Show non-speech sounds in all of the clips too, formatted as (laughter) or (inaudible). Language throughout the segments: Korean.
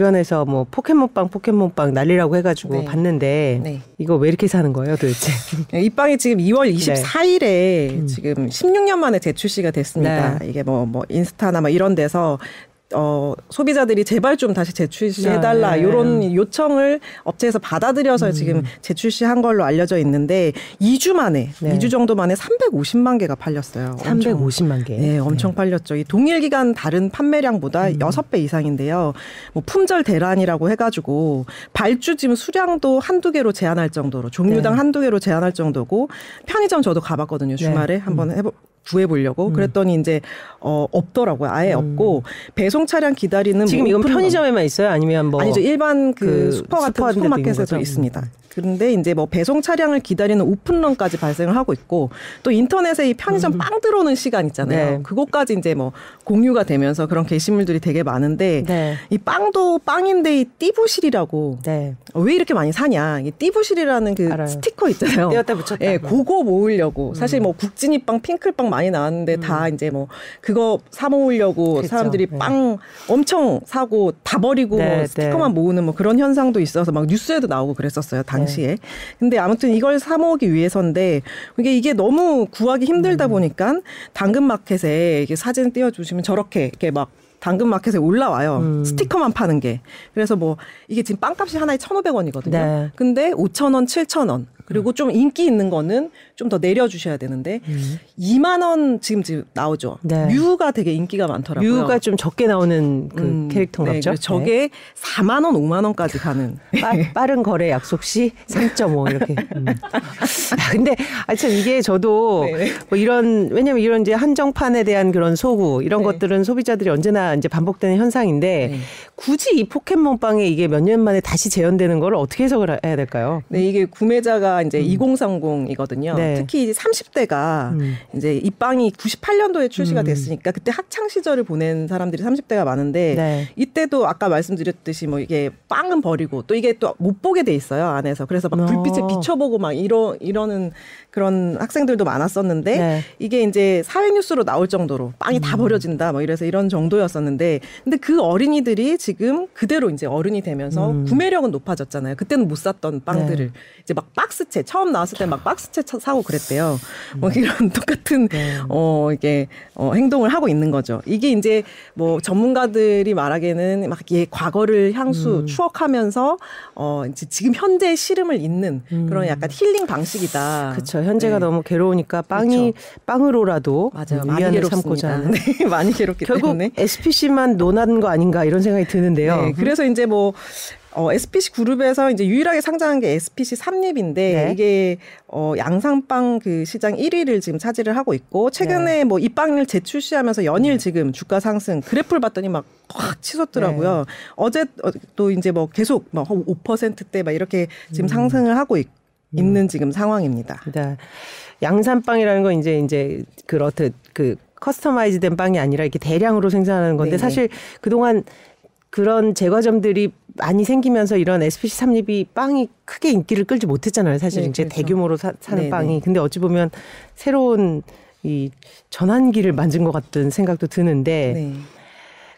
주변에서 뭐 포켓몬빵 포켓몬빵 난리라고 해가지고 네. 봤는데 네. 이거 왜 이렇게 사는 거예요 도대체? (laughs) 이 빵이 지금 2월 24일에 음. 지금 16년 만에 재출시가 됐습니다. 네. 이게 뭐, 뭐, 인스타나 뭐 이런 데서 어, 소비자들이 제발 좀 다시 재출시해달라 네. 이런 요청을 업체에서 받아들여서 음. 지금 재출시한 걸로 알려져 있는데 2주 만에, 네. 2주 정도 만에 350만 개가 팔렸어요. 엄청 350만 개. 네, 엄청 팔렸죠. 이 동일 기간 다른 판매량보다 음. 여섯 배 이상인데요. 뭐 품절 대란이라고 해가지고 발주 지금 수량도 한두 개로 제한할 정도로 종류당 네. 한두 개로 제한할 정도고 편의점 저도 가봤거든요. 주말에 네. 한번 해보. 구해보려고 음. 그랬더니 이제 어 없더라고요 아예 없고 배송 차량 기다리는 지금 뭐 이건 편의점에만 있어요? 아니면 뭐 아니죠 일반 그, 그 슈퍼 같은 슈퍼 슈퍼마켓에도? 있습니다. 그런데 이제 뭐 배송 차량을 기다리는 오픈런까지 발생을 하고 있고 또 인터넷에 이 편의점 빵 들어오는 시간 있잖아요. 네. 그것까지 이제 뭐 공유가 되면서 그런 게시물들이 되게 많은데 네. 이 빵도 빵인데 이 띠부실이라고 네. 어, 왜 이렇게 많이 사냐? 이 띠부실이라는 그 알아요. 스티커 있잖아요. 떼었다 붙였다. 예, 그거 모으려고 사실 뭐 국진이 빵, 핑클 빵 많이 나왔는데 다 이제 뭐 그거 사 모으려고 그랬죠. 사람들이 네. 빵 엄청 사고 다 버리고 네, 뭐 스티커만 모으는 뭐 그런 현상도 있어서 막 뉴스에도 나오고 그랬었어요 당시 에. 근데 아무튼 이걸 사 모으기 위해서인데 이게 이게 너무 구하기 힘들다 보니까 당근마켓에 이게 사진 띄워주시면 저렇게 이렇게 막 당근마켓에 올라와요. 음. 스티커만 파는 게. 그래서 뭐 이게 지금 빵값이 하나에 1,500원이거든요. 네. 근데 5,000원, 7,000원. 그리고 좀 인기 있는 거는 좀 더 내려 주셔야 되는데 2만 원 지금 지금 나오죠. 네. 뮤가 되게 인기가 많더라고요. 뮤가 좀 적게 나오는 그 음, 캐릭터인가 네, 보죠? 그래서 저게 4만 원, 5만 원까지 가는. 네. 빠, 빠른 거래 약속 시3.5 이렇게. 음. 아, 근데 아참 이게 저도 네. 뭐 이런 왜냐면 이런 이제 한정판에 대한 그런 소구 이런 네. 것들은 소비자들이 언제나 이제 반복되는 현상인데 네. 굳이 이 포켓몬빵에 이게 몇 년 만에 다시 재현되는 걸 어떻게 해석을 해야 될까요? 네, 이게 구매자가 이제 2030이거든요. 음. 네. 특히 이제 30대가 음. 이제 이 빵이 98년도에 출시가 됐으니까 그때 학창 시절을 보낸 사람들이 30대가 많은데 네. 이때도 아까 말씀드렸듯이 뭐 이게 빵은 버리고 또 이게 또 못 보게 돼 있어요 안에서 그래서 막 어. 불빛에 비춰보고 막 이러 이러는 그런 학생들도 많았었는데 네. 음. 이게 이제 사회 뉴스로 나올 정도로 빵이 다 버려진다 뭐 이래서 이런 정도였었는데 근데 그 어린이들이 지금 그대로 이제 어른이 되면서 음. 구매력은 높아졌잖아요 그때는 못 샀던 빵들을 이제 막 박스채 처음 나왔을 때 막 박스채 차- 사고 그랬대요 뭐 이런 (laughs) 똑같은 네. 어 이게 어 행동을 하고 있는 거죠 이게 이제 뭐 전문가들이 말하기에는 막 예, 과거를 향수 추억하면서 어 이제 지금 현재의 시름을 잇는 그런 약간 힐링 방식이다 그렇죠. 현재가 네. 너무 괴로우니까 빵이 빵으로라도 맞아요. 음, 많이 괴롭습니다. 삼고자 하는. (laughs) 네, 많이 괴롭기 결국 때문에. SPC만 논한 거 아닌가 이런 생각이 드 는데요. 네, 그래서 이제 뭐 어, SPC 그룹에서 이제 유일하게 상장한 게 SPC 삼립인데 네. 이게 어, 양상빵 그 시장 1위를 지금 차지를 하고 있고 최근에 뭐이 빵을 재출시하면서 연일 지금 주가 상승 그래프를 봤더니 막 확 치솟더라고요. 어제 어, 또 이제 뭐 계속 막 5%대 막 이렇게 지금 상승을 하고 있, 는 지금 상황입니다. 그러니까 양산빵이라는 건 이제 이제 그렇듯 그 커스터마이즈된 빵이 아니라 이렇게 대량으로 생산하는 건데 네네. 사실 그동안 그런 제과점들이 많이 생기면서 이런 SPC 삼립이 빵이 크게 인기를 끌지 못했잖아요. 사실 네, 이제 그렇죠. 대규모로 사, 사는 네네. 빵이. 근데 어찌 보면 새로운 이 전환기를 만든 것 같은 생각도 드는데 네.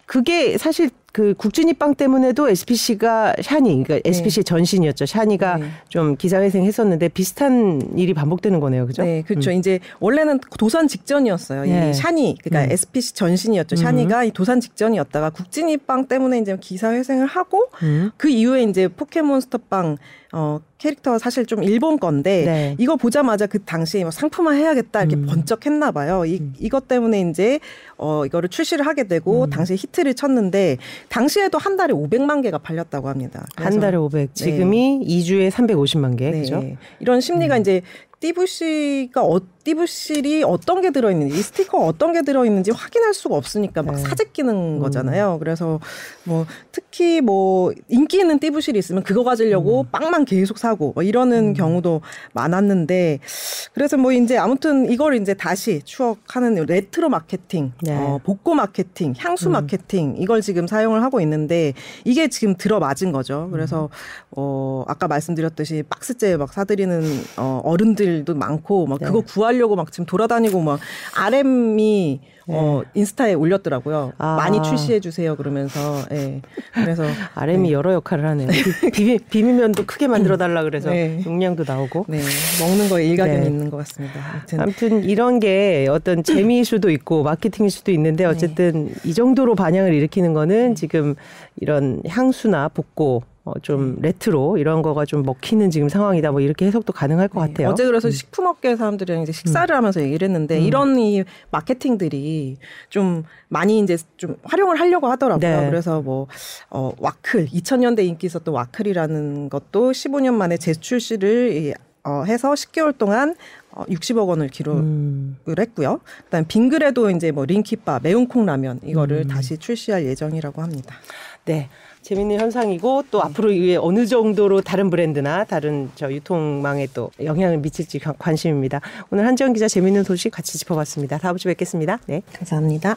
그게 사실 그 국진이 빵 때문에도 SPC가 샤니, 그러니까 SPC 전신이었죠. 샤니가 네. 좀 기사회생 했었는데 비슷한 일이 반복되는 거네요. 그죠? 네, 그렇죠. 이제 원래는 도산 직전이었어요. 네. 이 샤니, 그러니까 음. SPC 전신이었죠. 샤니가 이 도산 직전이었다가 국진이 빵 때문에 이제 기사 회생을 하고 음. 그 이후에 이제 포켓몬스터 빵 어, 캐릭터가 사실 좀 일본 건데 네. 이거 보자마자 그 당시에 뭐 상품화 해야겠다 이렇게 음. 번쩍했나 봐요. 이 이것 때문에 이제 어 이거를 출시를 하게 음. 되고 당시에 히트를 쳤는데 당시에도 한 달에 500만 개가 팔렸다고 합니다. 한 달에 500. 지금이 2주에 350만 개. 네. 그죠? 이런 심리가 이제 띠부씨가 어, 띠부실이 어떤 게 들어있는지 이 스티커 어떤 게 들어있는지 확인할 수가 없으니까 막 네. 사재끼는 거잖아요. 그래서 뭐 특히 뭐 인기 있는 띠부실이 있으면 그거 가지려고 빵만 계속 사고 뭐 이러는 경우도 많았는데 그래서 뭐 이제 아무튼 이걸 이제 다시 추억하는 레트로 마케팅, 네. 어, 복고 마케팅, 향수 마케팅 이걸 지금 사용을 하고 있는데 이게 지금 들어맞은 거죠. 그래서 어 아까 말씀드렸듯이 박스째 막 사들이는 어 어른들 도 많고 막 네. 그거 구하려 하려고 막 지금 돌아다니고 막 RM이 어 인스타에 올렸더라고요. 아. 많이 출시해 주세요 그러면서 예. 그래서 RM이 여러 역할을 하네요. 비, 비빔, 비빔면도 크게 만들어 달라 그래서 네. 용량도 나오고. 네 먹는 거에 일가견이 네. 있는 것 같습니다. 아무튼 아무튼 이런 게 어떤 재미일 수도 있고 마케팅일 수도 있는데 어쨌든 이 정도로 반향을 일으키는 거는 지금 이런 향수나 복고 어, 좀 레트로 이런 거가 좀 먹히는 지금 상황이다 뭐 이렇게 해석도 가능할 것 같아요. 어제 그래서 식품업계 사람들이랑 이제 식사를 하면서 얘기를 했는데 이런 이 마케팅들이 좀 많이 이제 좀 활용을 하려고 하더라고요. 네. 그래서 뭐 어, 와클 2000년대 인기 있었던 와클이라는 것도 15년 만에 재출시를 이, 어, 해서 10개월 동안 어, 60억 원을 기록을 음. 했고요. 그다음 빙그레도 이제 뭐 링키바, 매운콩 라면 이거를 다시 출시할 예정이라고 합니다. 네. 재밌는 현상이고 또 앞으로 이게 어느 정도로 다른 브랜드나 다른 저 유통망에 또 영향을 미칠지 관- 관심입니다. 오늘 한지원 기자 재밌는 소식 같이 짚어봤습니다. 다음 주에 뵙겠습니다. 네. 감사합니다.